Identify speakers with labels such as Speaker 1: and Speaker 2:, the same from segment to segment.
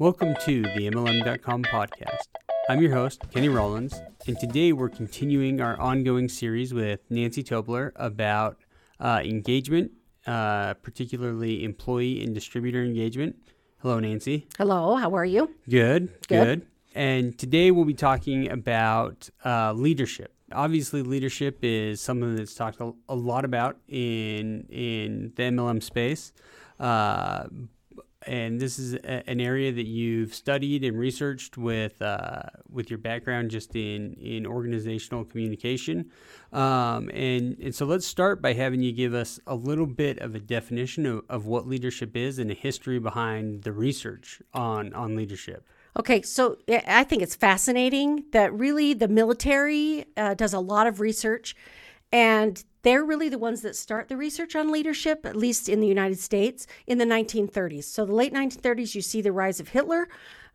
Speaker 1: Welcome to the MLM.com podcast. I'm your host, Kenny Rollins, and today we're continuing our ongoing series with Nancy Tobler about uh, engagement, uh, particularly employee and distributor engagement. Hello, Nancy.
Speaker 2: Hello, how are you?
Speaker 1: Good,
Speaker 2: Good.
Speaker 1: good. And today we'll be talking about uh, leadership. Obviously, leadership is something that's talked a, a lot about in in the MLM space. And this is a, an area that you've studied and researched with uh, with your background just in in organizational communication. Um, and and so let's start by having you give us a little bit of a definition of, of what leadership is and a history behind the research on on leadership.
Speaker 2: Okay, so I- I think it's fascinating that really the military uh, does a lot of research, and they're really the ones that start the research on leadership, at least in the United States, in the 1930s. So, the late 1930s, you see the rise of Hitler.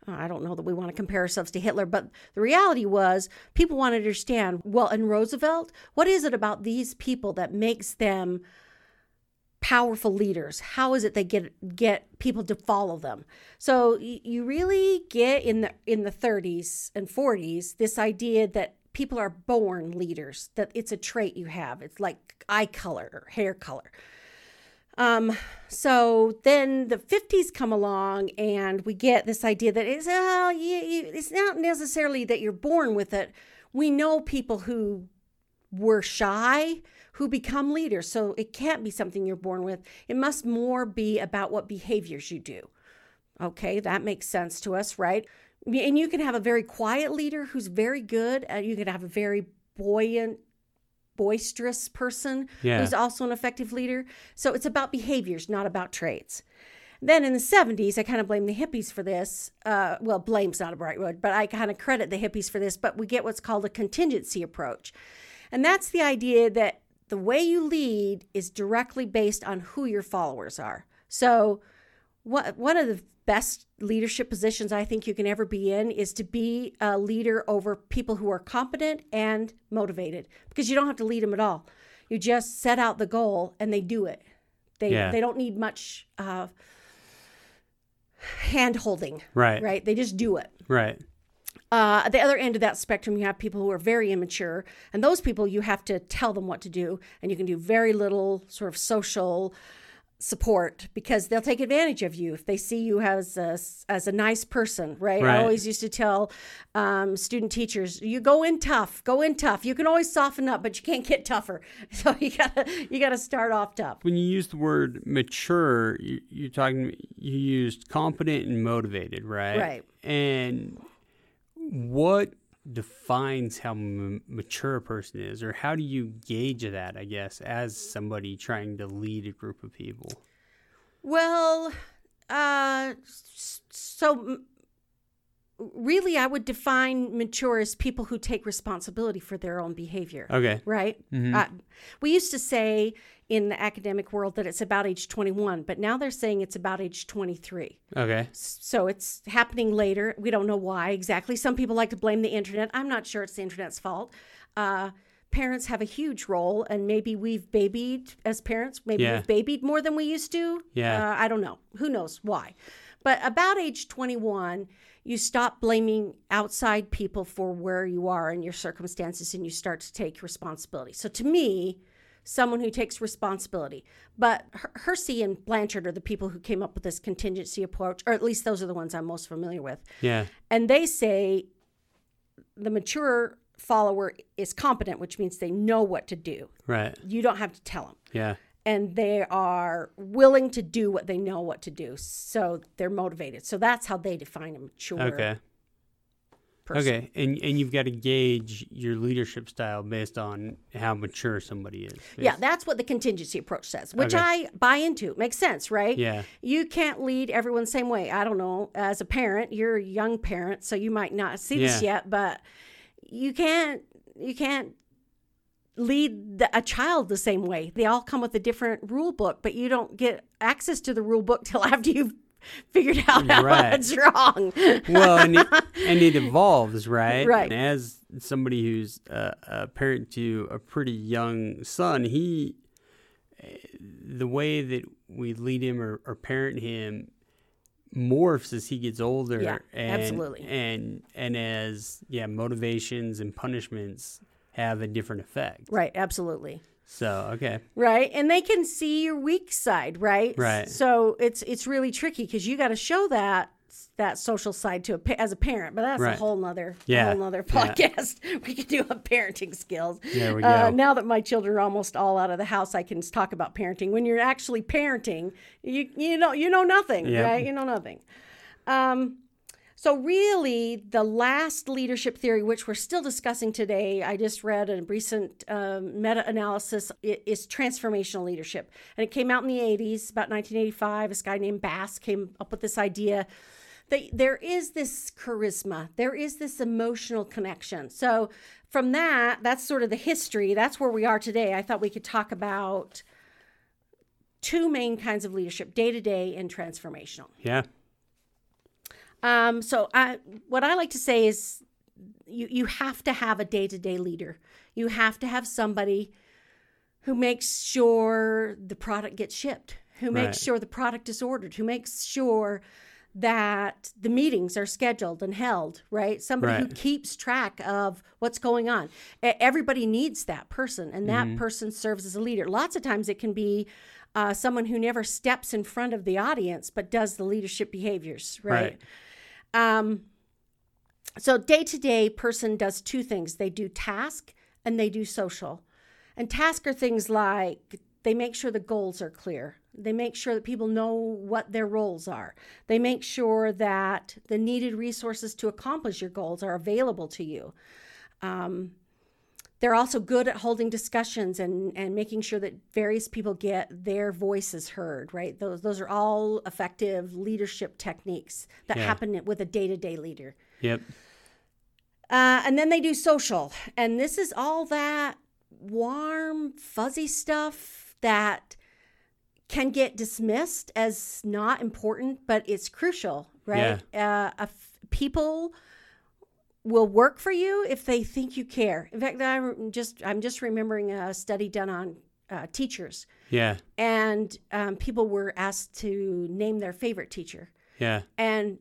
Speaker 2: Uh, I don't know that we want to compare ourselves to Hitler, but the reality was people want to understand well, in Roosevelt, what is it about these people that makes them powerful leaders how is it they get get people to follow them so you really get in the in the 30s and 40s this idea that people are born leaders that it's a trait you have it's like eye color or hair color um, so then the 50s come along and we get this idea that it's, oh, it's not necessarily that you're born with it. We know people who were shy who become leaders. So it can't be something you're born with. It must more be about what behaviors you do. Okay, that makes sense to us, right? And you can have a very quiet leader who's very good. And you can have a very buoyant, boisterous person
Speaker 1: Yeah.
Speaker 2: who's also an effective leader. So it's about behaviors, not about traits. Then in the 70s, I kind of blame the hippies for this. Uh, well, blame's not a bright word, but I kind of credit the hippies for this. But we get what's called a contingency approach. And that's the idea that the way you lead is directly based on who your followers are. So, what, one of the best leadership positions I think you can ever be in is to be a leader over people who are competent and motivated because you don't have to lead them at all. You just set out the goal and they do it. They,
Speaker 1: Yeah.
Speaker 2: they don't need much uh, hand holding,
Speaker 1: Right.
Speaker 2: right? They just do it.
Speaker 1: Right.
Speaker 2: Uh, at the other end of that spectrum, you have people who are very immature, and those people you have to tell them what to do, and you can do very little sort of social support because they'll take advantage of you if they see you as a, as a nice person, right?
Speaker 1: Right.
Speaker 2: I always used to tell um, student teachers, "You go in tough, go in tough. You can always soften up, but you can't get tougher. So you gotta you gotta start off tough."
Speaker 1: When you use the word mature, you, you're talking. You used competent and motivated, right?
Speaker 2: Right.
Speaker 1: And what defines how m- mature a person is, or how do you gauge that? I guess as somebody trying to lead a group of people.
Speaker 2: Well, uh, so really, I would define mature as people who take responsibility for their own behavior.
Speaker 1: Okay.
Speaker 2: Right? Uh, we used to say in the academic world that it's about age 21, but now they're saying it's about age 23.
Speaker 1: Okay.
Speaker 2: So it's happening later. We don't know why exactly. Some people like to blame the internet. I'm not sure it's the internet's fault. Uh, parents have a huge role, and maybe we've babied as parents. Maybe
Speaker 1: Yeah.
Speaker 2: we've babied more than we used to.
Speaker 1: Yeah.
Speaker 2: Uh, I don't know. Who knows why? But about age 21, you stop blaming outside people for where you are and your circumstances, and you start to take responsibility. So to me, someone who takes responsibility. But Hersey and Blanchard are the people who came up with this contingency approach, or at least those are the ones I'm most familiar with.
Speaker 1: Yeah.
Speaker 2: And they say the mature follower is competent, which means they know what to do.
Speaker 1: Right.
Speaker 2: You don't have to tell them.
Speaker 1: Yeah.
Speaker 2: And they are willing to do what they know what to do. So they're motivated. So that's how they define a mature
Speaker 1: Okay.
Speaker 2: Person.
Speaker 1: Okay. And and you've got to gauge your leadership style based on how mature somebody is.
Speaker 2: Yeah, that's what the contingency approach says, which
Speaker 1: Okay.
Speaker 2: I buy into. Makes sense, right?
Speaker 1: Yeah.
Speaker 2: You can't lead everyone the same way. I don't know. As a parent, you're a young parent, so you might not see this yet, but you can't you can't lead the, a child the same way. They all come with a different rule book, but you don't get access to the rule book till after you've figured out how
Speaker 1: Right.
Speaker 2: it's wrong.
Speaker 1: well, and it, and it evolves, right?
Speaker 2: Right.
Speaker 1: And as somebody who's a, a parent to a pretty young son, he, the way that we lead him or, or parent him morphs as he gets older.
Speaker 2: Yeah,
Speaker 1: and,
Speaker 2: absolutely.
Speaker 1: And and as yeah, motivations and punishments have a different effect.
Speaker 2: Right, absolutely.
Speaker 1: So okay.
Speaker 2: Right, and they can see your weak side, right?
Speaker 1: Right.
Speaker 2: So it's it's really tricky because you got to show that that social side to a as a parent, but that's
Speaker 1: Right.
Speaker 2: a whole nother
Speaker 1: Yeah.
Speaker 2: whole nother
Speaker 1: Yeah.
Speaker 2: podcast. We could do a parenting skills.
Speaker 1: There we
Speaker 2: Uh,
Speaker 1: go.
Speaker 2: now that my children are almost all out of the house, I can talk about parenting. When you're actually parenting, you you know you know nothing,
Speaker 1: Yep.
Speaker 2: right? You know nothing. Um, so really, the last leadership theory, which we're still discussing today, I just read a recent um, meta-analysis, i- is transformational leadership, and it came out in the '80s, about 1985. This guy named Bass came up with this idea that there is this charisma, there is this emotional connection. So from that, that's sort of the history. That's where we are today. I thought we could talk about two main kinds of leadership: day to day and transformational.
Speaker 1: Yeah.
Speaker 2: Um, so I, what I like to say is you, you have to have a day-to-day leader. You have to have somebody who makes sure the product gets shipped, who makes sure the product is ordered, who makes sure that the meetings are scheduled and held, right? Somebody who keeps track of what's going on. Everybody needs that person, and that person serves as a leader. Lots of times it can be uh, someone who never steps in front of the audience but does the leadership behaviors, right? Um, so day to day person does two things. They do task and they do social. And task are things like they make sure the goals are clear. They make sure that people know what their roles are. They make sure that the needed resources to accomplish your goals are available to you. Um, they're also good at holding discussions and, and making sure that various people get their voices heard, right? Those, those are all effective leadership techniques that
Speaker 1: Yeah.
Speaker 2: happen with a day to day leader.
Speaker 1: Yep.
Speaker 2: Uh, and then they do social. And this is all that warm, fuzzy stuff that can get dismissed as not important, but it's crucial, right? Uh, a f- people will work for you if they think you care. In fact, I'm just I'm just remembering a study done on uh, teachers,
Speaker 1: Yeah.
Speaker 2: and um, people were asked to name their favorite teacher
Speaker 1: Yeah.
Speaker 2: and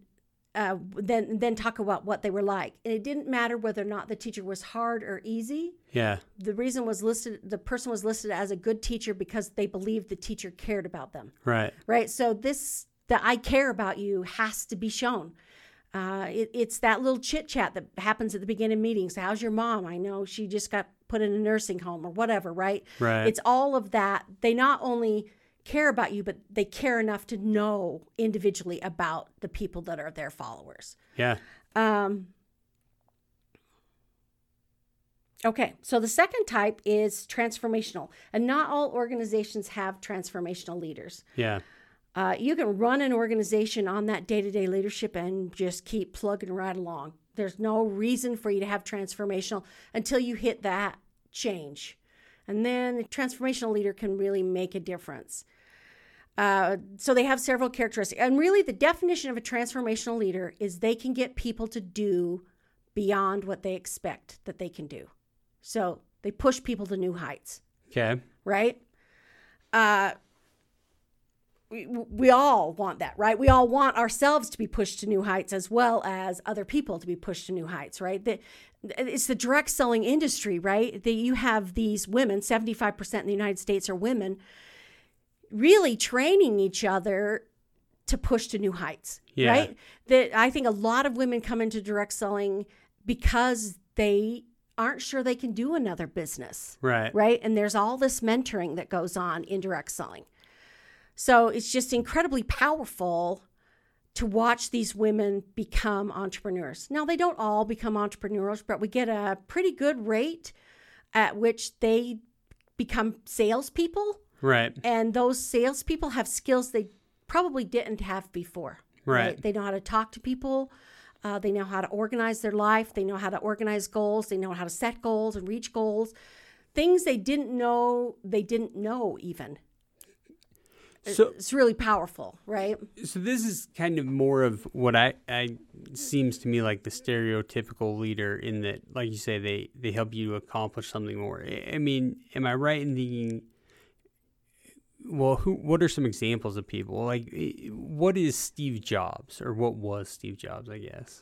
Speaker 2: uh, then then talk about what they were like. And it didn't matter whether or not the teacher was hard or easy.
Speaker 1: Yeah.
Speaker 2: The reason was listed. The person was listed as a good teacher because they believed the teacher cared about them.
Speaker 1: Right.
Speaker 2: Right. So this the I care about you has to be shown. Uh, it, it's that little chit chat that happens at the beginning of meetings. How's your mom? I know she just got put in a nursing home or whatever. Right.
Speaker 1: Right.
Speaker 2: It's all of that. They not only care about you, but they care enough to know individually about the people that are their followers.
Speaker 1: yeah.
Speaker 2: Um, okay, so the second type is transformational, and not all organizations have transformational leaders.
Speaker 1: Yeah.
Speaker 2: Uh, you can run an organization on that day to day leadership and just keep plugging right along. There's no reason for you to have transformational until you hit that change. And then the transformational leader can really make a difference. Uh, so they have several characteristics. And really, the definition of a transformational leader is they can get people to do beyond what they expect that they can do. So they push people to new heights
Speaker 1: Okay.
Speaker 2: right? Uh, we, we all want that, right? We all want ourselves to be pushed to new heights as well as other people to be pushed to new heights, right? The, it's the direct selling industry, right? That you have these women, 75% in the United States are women, really training each other to push to new heights,
Speaker 1: Yeah.
Speaker 2: right? That I think a lot of women come into direct selling because they aren't sure they can do another business
Speaker 1: Right.
Speaker 2: right? And there's all this mentoring that goes on in direct selling. So it's just incredibly powerful to watch these women become entrepreneurs. Now, they don't all become entrepreneurs, but we get a pretty good rate at which they become salespeople.
Speaker 1: Right.
Speaker 2: And those salespeople have skills they probably didn't have before.
Speaker 1: Right.
Speaker 2: They know how to talk to people. Uh, they know how to organize their life. They know how to organize goals. They know how to set goals and reach goals. Things they didn't know, they didn't know even.
Speaker 1: So
Speaker 2: It's really powerful, right?
Speaker 1: so this is kind of more of what I, I seems to me like the stereotypical leader in that like you say they they help you accomplish something more I- mean am i right in thinking well, who? What are some examples of people? Like, eh, what is Steve Jobs, or what was Steve Jobs? I guess.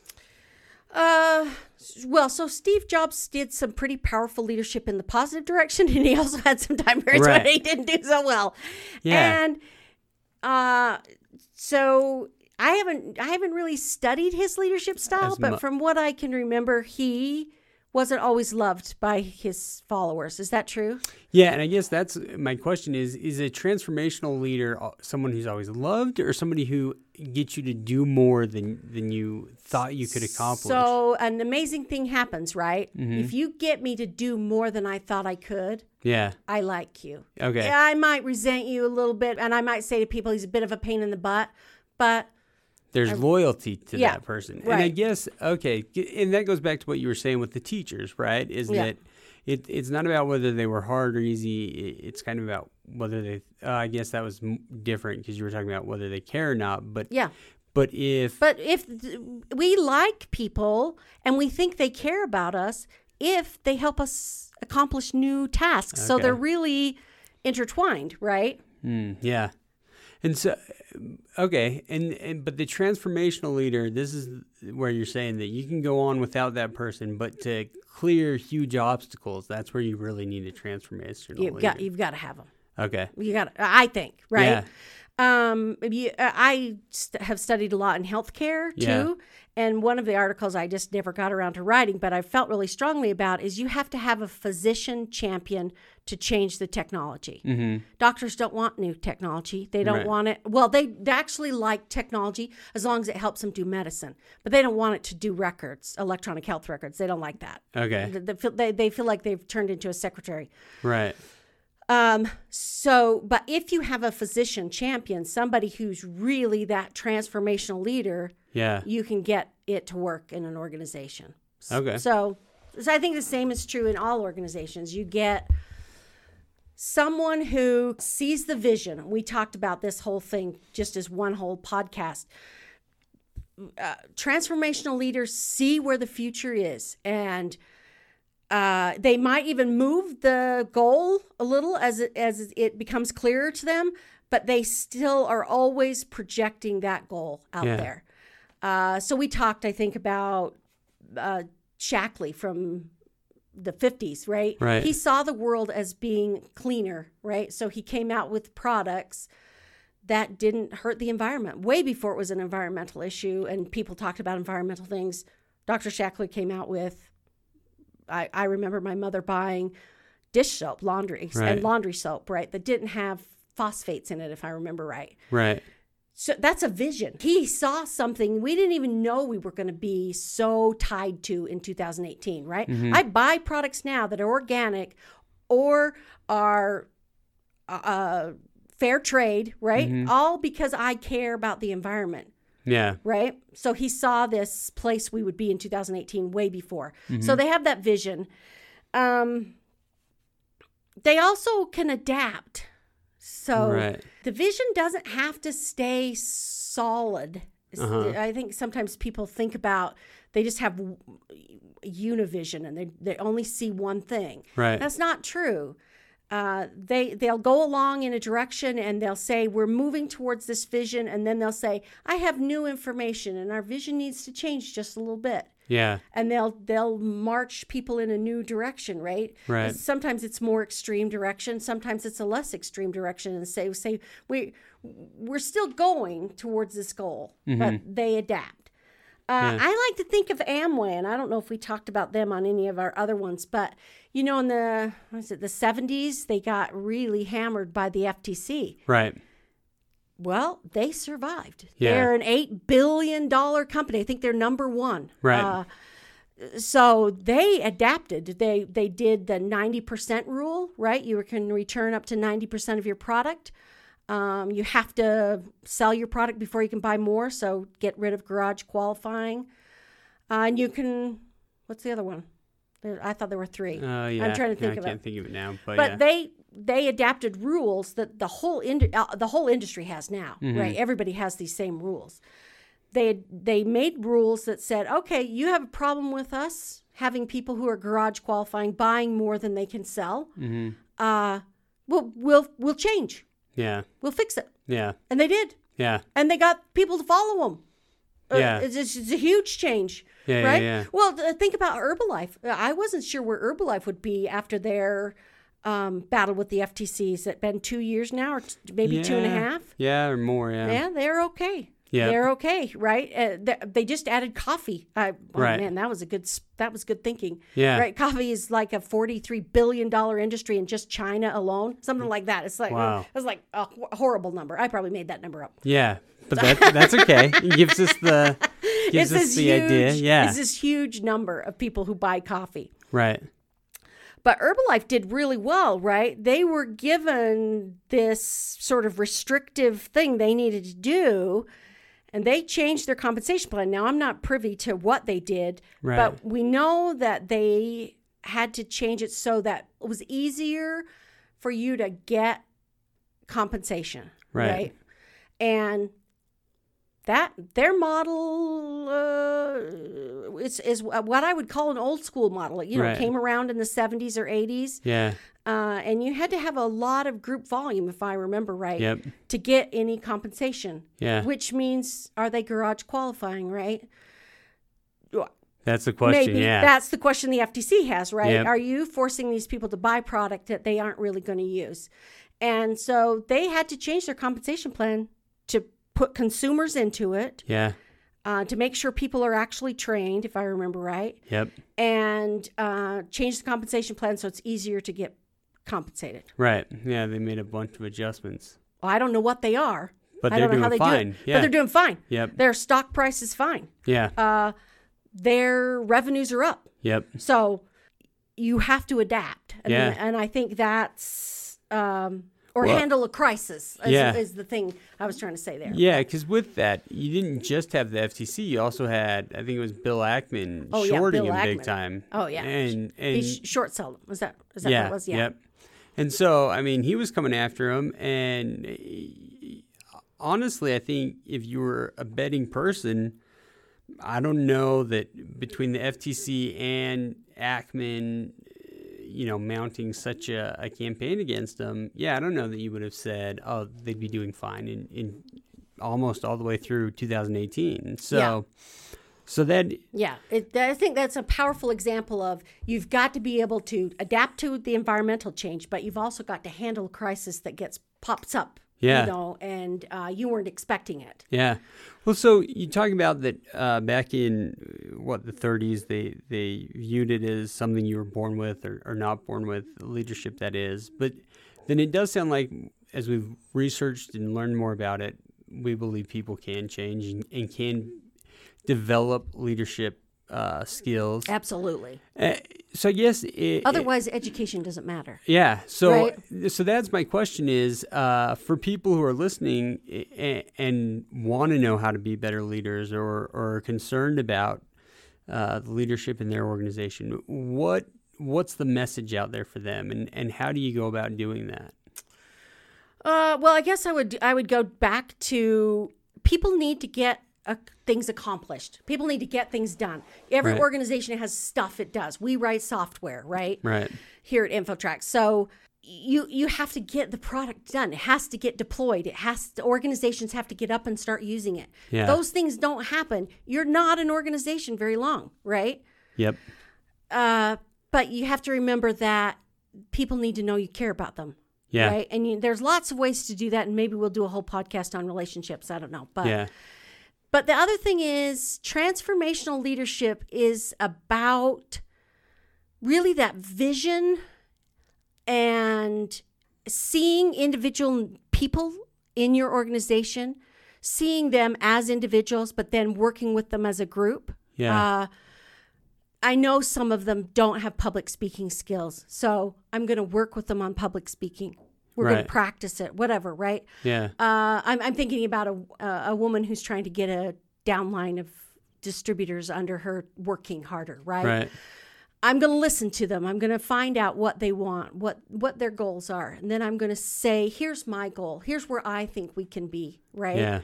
Speaker 2: Uh, well, so Steve Jobs did some pretty powerful leadership in the positive direction, and he also had some time periods
Speaker 1: Right.
Speaker 2: when he didn't do so well.
Speaker 1: Yeah.
Speaker 2: And uh, so I haven't I haven't really studied his leadership style,
Speaker 1: As
Speaker 2: but
Speaker 1: mu-
Speaker 2: from what I can remember, he wasn't always loved by his followers. Is that true?
Speaker 1: Yeah, and I guess that's my question: is is a transformational leader uh, someone who's always loved, or somebody who gets you to do more than than you thought you could accomplish?
Speaker 2: So an amazing thing happens, right?
Speaker 1: Mm-hmm.
Speaker 2: If you get me to do more than I thought I could,
Speaker 1: yeah.
Speaker 2: I like you.
Speaker 1: Okay.
Speaker 2: Yeah, I might resent you a little bit, and I might say to people he's a bit of a pain in the butt, but
Speaker 1: There's loyalty to
Speaker 2: Yeah,
Speaker 1: that person, and I guess okay, and that goes back to what you were saying with the teachers, right? Is
Speaker 2: Yeah.
Speaker 1: that it, it's not about whether they were hard or easy. It's kind of about whether they. Uh, I guess that was m- different because you were talking about whether they care or not. But
Speaker 2: yeah.
Speaker 1: but if
Speaker 2: But if we like people and we think they care about us, if they help us accomplish new tasks, so they're really intertwined, right?
Speaker 1: Mm, yeah. And so, okay, and, and but the transformational leader, this is where you're saying that you can go on without that person, but to clear huge obstacles, that's where you really need a transformational
Speaker 2: You've
Speaker 1: leader.
Speaker 2: got you've got to have them.
Speaker 1: okay,
Speaker 2: You got, I think, right?
Speaker 1: Yeah.
Speaker 2: Um, uh, I have studied a lot in healthcare too,
Speaker 1: Yeah.
Speaker 2: and one of the articles I just never got around to writing, but I felt really strongly about is you have to have a physician champion to change the technology.
Speaker 1: mm-hmm.
Speaker 2: Doctors don't want new technology. They don't
Speaker 1: Right.
Speaker 2: want it. Well, they, they actually like technology as long as it helps them do medicine, but they don't want it to do records, electronic health records. They don't like that.
Speaker 1: okay,
Speaker 2: They, they feel, they, they feel like they've turned into a secretary.
Speaker 1: right,
Speaker 2: Um, so, but if you have a physician champion, somebody who's really that transformational leader,
Speaker 1: yeah,
Speaker 2: you can get it to work in an organization.
Speaker 1: Okay.
Speaker 2: So, so I think the same is true in all organizations. You get someone who sees the vision. We talked about this whole thing just as one whole podcast. Uh, transformational leaders see where the future is and uh, they might even move the goal a little as it, as it becomes clearer to them, but they still are always projecting that goal out
Speaker 1: Yeah.
Speaker 2: there. Uh, so we talked, I think, about uh, Shaklee from the 50s, right?
Speaker 1: Right.
Speaker 2: He saw the world as being cleaner, right? So he came out with products that didn't hurt the environment way before it was an environmental issue and people talked about environmental things. Dr. Shaklee came out with I, I remember my mother buying dish soap, laundry,
Speaker 1: Right.
Speaker 2: and laundry soap, right, that didn't have phosphates in it, if I remember right.
Speaker 1: right,
Speaker 2: So that's a vision. He saw something we didn't even know we were going to be so tied to in 2018, right? Mm-hmm. I buy products now that are organic or are uh, uh fair trade, right? Mm-hmm. All because I care about the environment
Speaker 1: yeah,
Speaker 2: right? So he saw this place we would be in 2018 way before. So they have that vision. Um, they also can adapt. So
Speaker 1: Right.
Speaker 2: the vision doesn't have to stay solid.
Speaker 1: Uh-huh.
Speaker 2: I think sometimes people think about they just have univision and they, they only see one thing.
Speaker 1: right,
Speaker 2: That's not true. Uh, they they'll go along in a direction and they'll say we're moving towards this vision, and then they'll say I have new information and our vision needs to change just a little bit,
Speaker 1: yeah,
Speaker 2: and they'll they'll march people in a new direction, right?
Speaker 1: Right.
Speaker 2: Sometimes it's more extreme direction, sometimes it's a less extreme direction, and say say we we're still going towards this goal, but they adapt. Uh, I like to think of Amway, and I don't know if we talked about them on any of our other ones, but you know, in the was it the seventies, they got really hammered by the FTC.
Speaker 1: right,
Speaker 2: Well, they survived.
Speaker 1: Yeah.
Speaker 2: They're an eight billion dollar company. I think they're number one.
Speaker 1: Right.
Speaker 2: Uh, so they adapted. They they did the ninety percent rule, right? You can return up to ninety percent of your product. Um, you have to sell your product before you can buy more. So get rid of garage qualifying, uh, and you can. What's the other one? There, I thought there were three.
Speaker 1: uh, yeah.
Speaker 2: I'm trying to think
Speaker 1: I
Speaker 2: of
Speaker 1: can't
Speaker 2: it.
Speaker 1: think of it now, but,
Speaker 2: But
Speaker 1: yeah,
Speaker 2: they they adapted rules that the whole ind- uh, the whole industry has now,
Speaker 1: Mm-hmm.
Speaker 2: right? Everybody has these same rules. They they made rules that said, okay, you have a problem with us having people who are garage qualifying buying more than they can sell.
Speaker 1: Mm-hmm.
Speaker 2: Uh, we'll we'll we'll change.
Speaker 1: Yeah.
Speaker 2: We'll fix it.
Speaker 1: Yeah.
Speaker 2: And they did.
Speaker 1: Yeah.
Speaker 2: And they got people to follow them.
Speaker 1: Yeah.
Speaker 2: It's, it's, it's a huge change.
Speaker 1: Yeah, yeah,
Speaker 2: right?
Speaker 1: yeah.
Speaker 2: Well, th- think about Herbalife. I wasn't sure where Herbalife would be after their um, battle with the FTC. Has it been two years now, or t- maybe two and a
Speaker 1: Yeah.
Speaker 2: half?
Speaker 1: Yeah, or more. Yeah.
Speaker 2: Yeah, they're okay.
Speaker 1: Yeah.
Speaker 2: They're okay, right? Uh, th- they just added coffee. I, oh
Speaker 1: Right.
Speaker 2: man, that was a good. That was good thinking.
Speaker 1: Yeah.
Speaker 2: Right. Coffee is like a forty-three billion dollar industry in just China alone, something like that. It's like
Speaker 1: Wow.
Speaker 2: it was like a ho- horrible number. I probably made that number up.
Speaker 1: Yeah. But that, that's okay. It gives us the gives
Speaker 2: it's
Speaker 1: us the
Speaker 2: huge.
Speaker 1: idea. Yeah.
Speaker 2: It's this huge number of people who buy coffee.
Speaker 1: right.
Speaker 2: But Herbalife did really well, right? They were given this sort of restrictive thing they needed to do, and they changed their compensation plan. Now, I'm not privy to what they did,
Speaker 1: Right.
Speaker 2: but we know that they had to change it so that it was easier for you to get compensation,
Speaker 1: Right.
Speaker 2: right? And that their model uh, is is what I would call an old school model. You know,
Speaker 1: Right.
Speaker 2: came around in the 70s or 80s,
Speaker 1: Yeah.
Speaker 2: Uh, and you had to have a lot of group volume, if I remember right,
Speaker 1: Yep.
Speaker 2: to get any compensation.
Speaker 1: Yeah.
Speaker 2: Which means, are they garage qualifying, right?
Speaker 1: That's the question.
Speaker 2: Maybe
Speaker 1: yeah.
Speaker 2: that's the question the FTC has, right?
Speaker 1: Yep.
Speaker 2: Are you forcing these people to buy product that they aren't really going to use? And so they had to change their compensation plan to put consumers into it,
Speaker 1: yeah.
Speaker 2: uh, to make sure people are actually trained, if I remember right,
Speaker 1: Yep.
Speaker 2: and uh, change the compensation plan so it's easier to get compensated.
Speaker 1: Right. Yeah. They made a bunch of adjustments.
Speaker 2: Well, I don't know what they are.
Speaker 1: But
Speaker 2: I
Speaker 1: they're
Speaker 2: don't know how
Speaker 1: doing
Speaker 2: they
Speaker 1: fine.
Speaker 2: do
Speaker 1: Yeah.
Speaker 2: but they're doing fine.
Speaker 1: Yep.
Speaker 2: Their stock price is fine.
Speaker 1: Yeah.
Speaker 2: Uh, their revenues are up.
Speaker 1: Yep.
Speaker 2: So you have to adapt. And,
Speaker 1: Yeah.
Speaker 2: and I think that's, um, or
Speaker 1: Well-
Speaker 2: handle a crisis is,
Speaker 1: Yeah.
Speaker 2: is the thing I was trying to say there.
Speaker 1: Yeah, because with that, you didn't just have the FTC. You also had, I think it was Bill Ackman
Speaker 2: Oh, yeah,
Speaker 1: shorting
Speaker 2: Bill
Speaker 1: him big time.
Speaker 2: Oh, yeah.
Speaker 1: and
Speaker 2: He
Speaker 1: and
Speaker 2: sh- short. Was that, was that
Speaker 1: yeah,
Speaker 2: what it was? Yeah.
Speaker 1: yep. And so, I mean, he was coming after him, and uh, honestly, I think if you were a betting person, I don't know that between the FTC and Ackman, uh, you know, mounting such a, a campaign against them, yeah, I don't know that you would have said, oh, they'd be doing fine in, in almost all the way through 2018. So, so that
Speaker 2: Yeah, it, I think that's a powerful example of you've got to be able to adapt to the environmental change, but you've also got to handle a crisis that gets pops up.
Speaker 1: Yeah.
Speaker 2: You know, and uh, you weren't expecting it.
Speaker 1: Yeah. Well, so you talking about that uh, back in uh, what the 30s, they they viewed it as something you were born with or, or not born with, leadership that is. But then it does sound like, as we've researched and learned more about it, we believe people can change and, and can develop leadership uh, skills.
Speaker 2: Absolutely.
Speaker 1: Uh, so yes, it,
Speaker 2: Otherwise, education doesn't matter.
Speaker 1: yeah. So
Speaker 2: Right.
Speaker 1: so that's my question is uh, for people who are listening and, and want to know how to be better leaders or, or are concerned about uh, the leadership in their organization, what what's the message out there for them and, and how do you go about doing that?
Speaker 2: Uh, well, I guess I would I would go back to people need to get uh, things accomplished. People need to get things done. Every
Speaker 1: Right.
Speaker 2: organization has stuff it does. We write software, right?
Speaker 1: Right.
Speaker 2: Here at InfoTrax. So you you have to get the product done. It has to get deployed. It has to, organizations have to get up and start using it.
Speaker 1: Yeah.
Speaker 2: Those things don't happen. You're not an organization very long, right?
Speaker 1: Yep.
Speaker 2: Uh, but you have to remember that people need to know you care about them.
Speaker 1: Yeah.
Speaker 2: Right. And you, there's lots of ways to do that. And maybe we'll do a whole podcast on relationships. I don't know. But
Speaker 1: Yeah.
Speaker 2: But the other thing is transformational leadership is about really that vision and seeing individual people in your organization, seeing them as individuals, but then working with them as a group.
Speaker 1: Yeah.
Speaker 2: Uh, I know some of them don't have public speaking skills, so I'm going to work with them on public speaking. We're going to practice it, whatever, right?
Speaker 1: Yeah.
Speaker 2: Uh, I'm, I'm thinking about a, a woman who's trying to get a downline of distributors under her working harder, right?
Speaker 1: Right.
Speaker 2: I'm going to listen to them. I'm going to find out what they want, what what their goals are, and then I'm going to say, "Here's my goal. Here's where I think we can be, right?
Speaker 1: Yeah.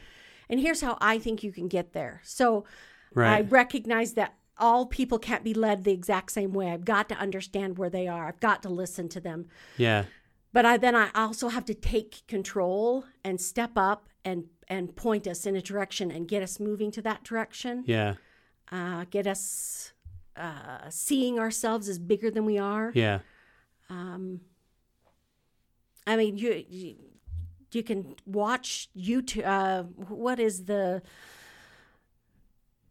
Speaker 2: And here's how I think you can get there." So
Speaker 1: right.
Speaker 2: I recognize that all people can't be led the exact same way. I've got to understand where they are. I've got to listen to them.
Speaker 1: Yeah.
Speaker 2: But I then I also have to take control and step up and and point us in a direction and get us moving to that direction.
Speaker 1: Yeah.
Speaker 2: Uh, get us uh, seeing ourselves as bigger than we are.
Speaker 1: Yeah.
Speaker 2: Um, I mean, you, you you can watch YouTube. Uh, what is the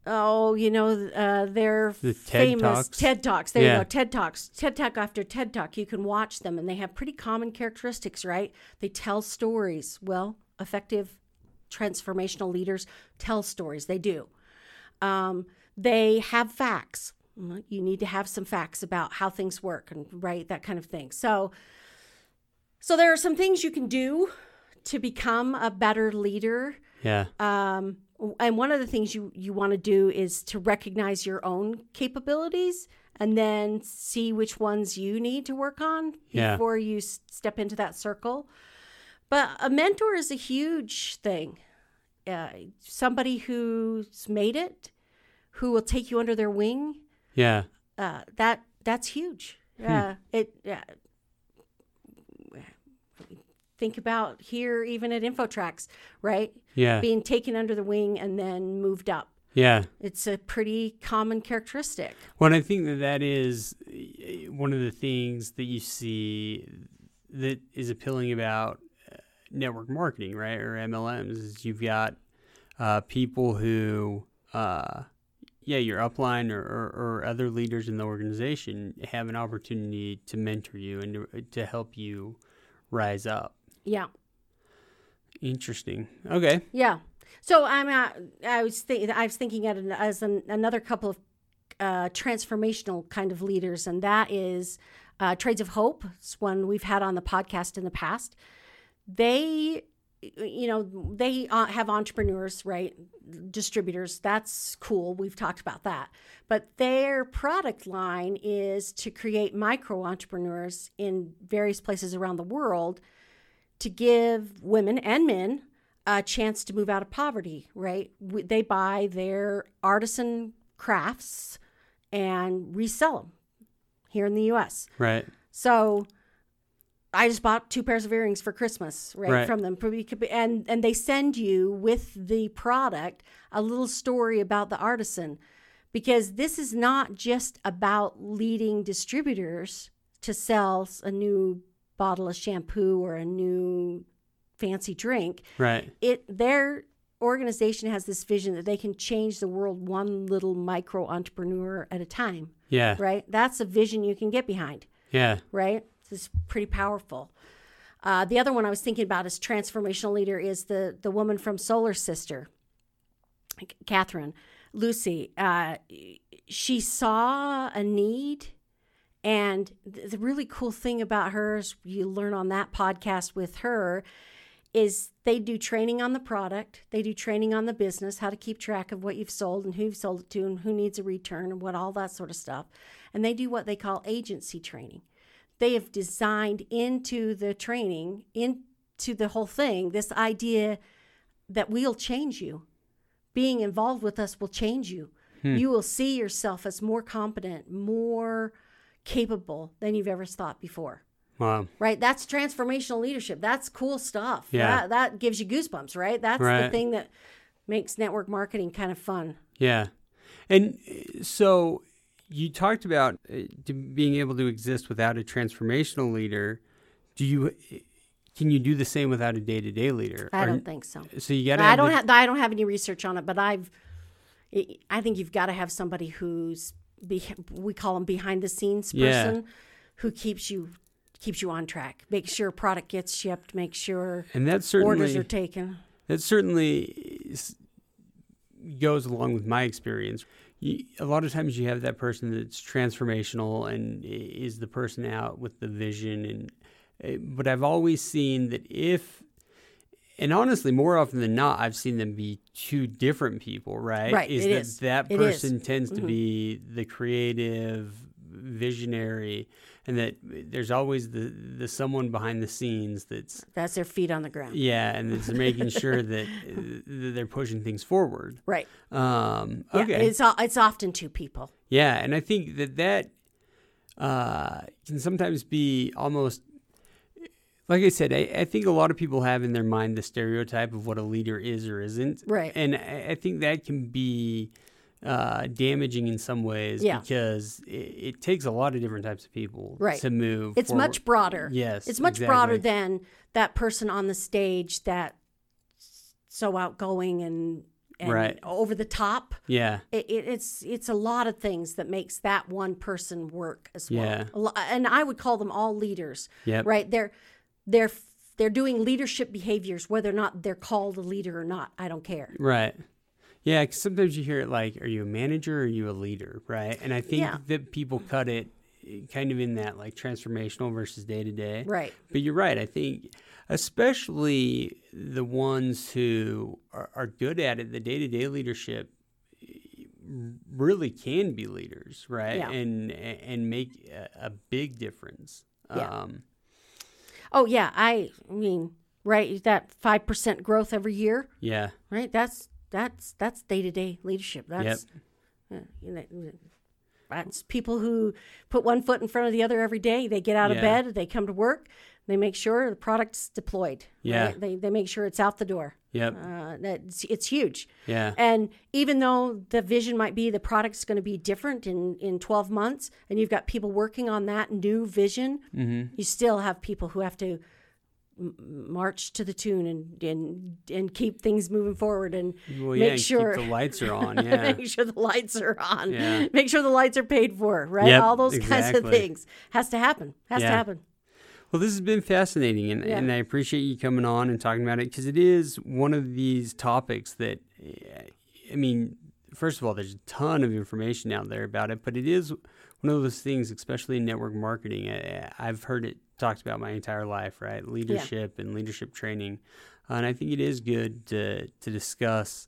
Speaker 2: oh, you know, uh, they're
Speaker 1: The TED
Speaker 2: famous
Speaker 1: Talks?
Speaker 2: TED Talks. There
Speaker 1: Yeah.
Speaker 2: you go, TED Talks. TED Talk after TED Talk, you can watch them, and they have pretty common characteristics, right? They tell stories. Well, effective transformational leaders tell stories. They do. Um, they have facts. You need to have some facts about how things work and right that kind of thing. So, so there are some things you can do to become a better leader.
Speaker 1: Yeah.
Speaker 2: Um, and one of the things you, you want to do is to recognize your own capabilities and then see which ones you need to work on
Speaker 1: Yeah.
Speaker 2: before you step into that circle. But a mentor is a huge thing. Uh, somebody who's made it, who will take you under their wing.
Speaker 1: Yeah.
Speaker 2: Uh, that that's huge. Uh, it. Uh, think about here, even at InfoTrax, right?
Speaker 1: Yeah.
Speaker 2: being taken under the wing and then moved up.
Speaker 1: Yeah.
Speaker 2: It's a pretty common characteristic.
Speaker 1: Well, I think that that is eh, one of the things that you see that is appealing about uh, network marketing, right, or MLMs. Is you've got uh, people who, uh, yeah, your upline or, or, or other leaders in the organization have an opportunity to mentor you and to, to help you rise up.
Speaker 2: Yeah,
Speaker 1: Interesting. Okay.
Speaker 2: yeah. So I'm. Uh, I was. thinking. I was thinking at an, as an, another couple of uh, transformational kind of leaders, and that is uh, Trades of Hope. It's one we've had on the podcast in the past. They, you know, they uh, have entrepreneurs, right? Distributors. That's cool. We've talked about that. But their product line is to create micro entrepreneurs in various places around the world to give women and men a chance to move out of poverty, right? They buy their artisan crafts and resell them here in the US.
Speaker 1: Right.
Speaker 2: So I just bought two pairs of earrings for Christmas, right,
Speaker 1: Right.
Speaker 2: from them. Probably could be- And and they send you with the product a little story about the artisan because this is not just about leading distributors to sell a new bottle of shampoo or a new fancy drink
Speaker 1: Right.
Speaker 2: it their organization has this vision that they can change the world one little micro entrepreneur at a time
Speaker 1: Yeah.
Speaker 2: right that's a vision you can get behind
Speaker 1: Yeah.
Speaker 2: right this is pretty powerful uh, the other one i was thinking about as transformational leader is the the woman from solar sister Katherine Lucey uh, she saw a need and the really cool thing about her is you learn on that podcast with her is they do training on the product, they do training on the business, how to keep track of what you've sold and who you've sold it to and who needs a return and what all that sort of stuff. And they do what they call agency training. They have designed into the training, into the whole thing, this idea that we'll change you. Being involved with us will change you. Hmm. You will see yourself as more competent, more capable than you've ever thought before
Speaker 1: Wow.
Speaker 2: right? That's transformational leadership. That's cool stuff.
Speaker 1: Yeah.
Speaker 2: That, that gives you goosebumps, right? That's the thing that makes network marketing kind of fun.
Speaker 1: Yeah. And uh, so you talked about uh, being able to exist without a transformational leader. Do you can you do the same without a day-to-day leader?
Speaker 2: I don't think so.
Speaker 1: So you got to
Speaker 2: I don't have I don't have any research on it, but I've I think you've got to have somebody who's be, we call them behind the scenes
Speaker 1: Yeah.
Speaker 2: person who keeps you keeps you on track. Make sure product gets shipped, make sure
Speaker 1: and that
Speaker 2: orders are taken.
Speaker 1: that certainly goes along with my experience. You, a lot of times you have that person that's transformational and is the person out with the vision and uh, but I've always seen that if and honestly more often than not I've seen them be two different people, right?
Speaker 2: Right,
Speaker 1: Is
Speaker 2: it
Speaker 1: that
Speaker 2: is.
Speaker 1: that.
Speaker 2: Mm-hmm.
Speaker 1: person tends to be the creative visionary and that there's always the the someone behind the scenes that's
Speaker 2: That's their feet on the ground.
Speaker 1: yeah, and it's making sure that, uh, that they're pushing things forward.
Speaker 2: Right.
Speaker 1: Um,
Speaker 2: Yeah,
Speaker 1: okay.
Speaker 2: It's it's often two people.
Speaker 1: yeah, and I think that that uh, can sometimes be almost like I said, I, I think a lot of people have in their mind the stereotype of what a leader is or isn't.
Speaker 2: Right.
Speaker 1: And I, I think that can be uh, damaging in some ways
Speaker 2: Yeah.
Speaker 1: because it, it takes a lot of different types of people
Speaker 2: Right.
Speaker 1: to move.
Speaker 2: It's
Speaker 1: forward.
Speaker 2: much broader.
Speaker 1: Yes,
Speaker 2: It's much broader than that person on the stage that so outgoing and, and
Speaker 1: Right.
Speaker 2: over the top.
Speaker 1: Yeah.
Speaker 2: It, it, it's it's a lot of things that makes that one person work as well.
Speaker 1: Yeah.
Speaker 2: And I would call them all leaders.
Speaker 1: Yep.
Speaker 2: Right? They're they're they're doing leadership behaviors whether or not they're called a leader or not. I don't care.
Speaker 1: Right. Yeah, 'cause sometimes you hear it like, are you a manager or are you a leader? Right. And I think
Speaker 2: Yeah.
Speaker 1: that people cut it kind of in that like transformational versus day to day.
Speaker 2: Right.
Speaker 1: But you're right. I think, especially the ones who are, are good at it, the day to day leadership really can be leaders, right?
Speaker 2: Yeah.
Speaker 1: And and make a, a big difference.
Speaker 2: Yeah.
Speaker 1: Um,
Speaker 2: Oh yeah, I mean, right, that 5% growth every year,
Speaker 1: yeah.
Speaker 2: right? That's that's that's day-to-day leadership. That's uh, you know, that's people who put one foot in front of the other every day. They get out of bed, they come to work, they make sure the product's deployed.
Speaker 1: Yeah.
Speaker 2: right? They they make sure it's out the door.
Speaker 1: Yep.
Speaker 2: Uh, that's it's huge.
Speaker 1: Yeah.
Speaker 2: And even though the vision might be the product's going to be different in, in 12 months, and you've got people working on that new vision,
Speaker 1: Mm-hmm.
Speaker 2: you still have people who have to m- march to the tune and, and, and keep things moving forward and
Speaker 1: Well, yeah.
Speaker 2: make sure
Speaker 1: the lights are on. Yeah.
Speaker 2: make sure the lights are on,
Speaker 1: Yeah.
Speaker 2: make sure the lights are paid for, right?
Speaker 1: Yep,
Speaker 2: All those kinds of things has to happen. Has to happen.
Speaker 1: Well, this has been fascinating, and,
Speaker 2: Yeah.
Speaker 1: and I appreciate you coming on and talking about it because it is one of these topics that, eh, I mean, first of all, there's a ton of information out there about it, but it is one of those things, especially in network marketing. I, I've heard it talked about my entire life, right? Leadership and leadership training, uh, and I think it is good to to discuss.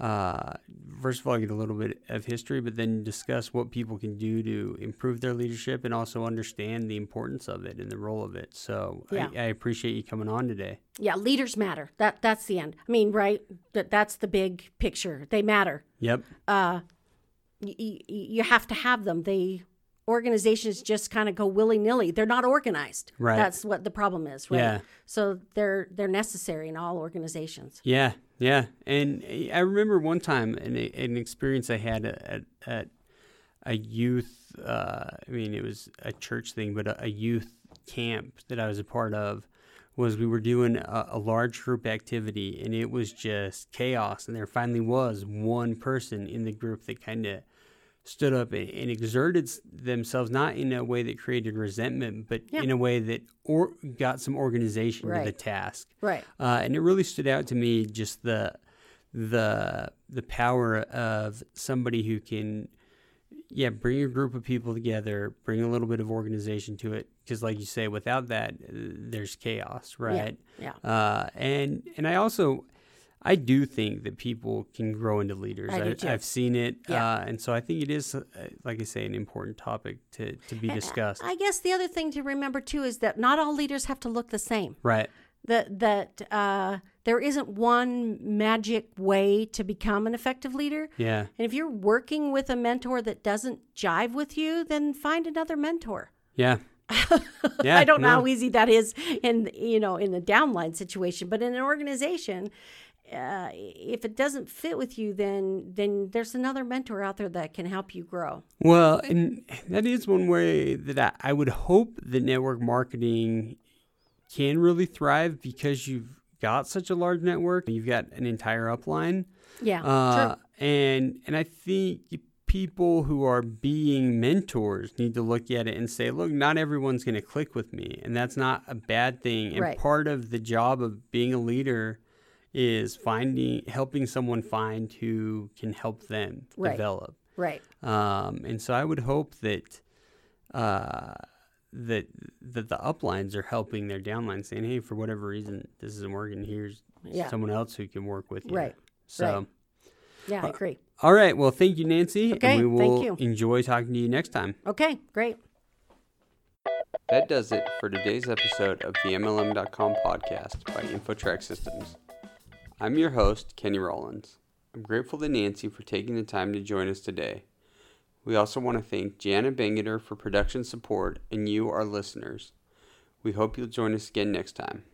Speaker 1: Uh, first of all, get a little bit of history, but then discuss what people can do to improve their leadership and also understand the importance of it and the role of it. So
Speaker 2: Yeah.
Speaker 1: I, I appreciate you coming on today.
Speaker 2: Yeah, leaders matter. That that's the end. I mean, right? That that's the big picture. They matter.
Speaker 1: Yep.
Speaker 2: uh, y- y- you have to have them. They organizations just kind of go willy nilly. They're not organized.
Speaker 1: Right.
Speaker 2: That's what the problem is. Right.
Speaker 1: Yeah.
Speaker 2: So they're they're necessary in all organizations.
Speaker 1: Yeah, yeah. And I remember one time an, an experience I had at, at a youth, uh, I mean, it was a church thing, but a, a youth camp that I was a part of was we were doing a, a large group activity and it was just chaos. And there finally was one person in the group that kind of stood up and, and exerted themselves, not in a way that created resentment, but
Speaker 2: Yeah.
Speaker 1: in a way that or, got some organization to the task
Speaker 2: Right.
Speaker 1: uh, and it really stood out to me just the the the power of somebody who can yeah bring a group of people together bring a little bit of organization to it because like you say without that there's chaos right
Speaker 2: Yeah.
Speaker 1: uh, and and i also i do think that people can grow into leaders
Speaker 2: I too.
Speaker 1: have seen it
Speaker 2: Yeah.
Speaker 1: uh, and so i think it is uh, like i say an important topic to, to be discussed
Speaker 2: I guess the other thing to remember too is that not all leaders have to look the same.
Speaker 1: right
Speaker 2: That that uh, there isn't one magic way to become an effective leader.
Speaker 1: yeah
Speaker 2: And if you're working with a mentor that doesn't jive with you, then find another mentor.
Speaker 1: yeah yeah
Speaker 2: I don't know
Speaker 1: no.
Speaker 2: how easy that is in you know in a downline situation, but in an organization, uh, if it doesn't fit with you, then then there's another mentor out there that can help you grow.
Speaker 1: Well, and that is one way that I, I would hope that network marketing can really thrive because you've got such a large network. You've got an entire upline.
Speaker 2: Yeah,
Speaker 1: Uh,
Speaker 2: true.
Speaker 1: and and I think people who are being mentors need to look at it and say, look, not everyone's going to click with me, and that's not a bad thing. And
Speaker 2: Right.
Speaker 1: part of the job of being a leader is finding helping someone find who can help them
Speaker 2: Right.
Speaker 1: develop.
Speaker 2: Right.
Speaker 1: Um, and so I would hope that uh, that that the uplines are helping their downlines, saying, "Hey, for whatever reason, this isn't working. Here's
Speaker 2: Yeah.
Speaker 1: someone else who can work with you."
Speaker 2: Right.
Speaker 1: So,
Speaker 2: Right. Yeah, I agree.
Speaker 1: all right. Well, thank you, Nancy.
Speaker 2: Okay,
Speaker 1: and we
Speaker 2: thank you.
Speaker 1: enjoy talking to you next time.
Speaker 2: Okay, great.
Speaker 1: That does it for today's episode of the MLM.com podcast by InfoTrax Systems. I'm your host, Kenny Rollins. I'm grateful to Nancy for taking the time to join us today. We also want to thank Jana Bangeter for production support and you, our listeners. We hope you'll join us again next time.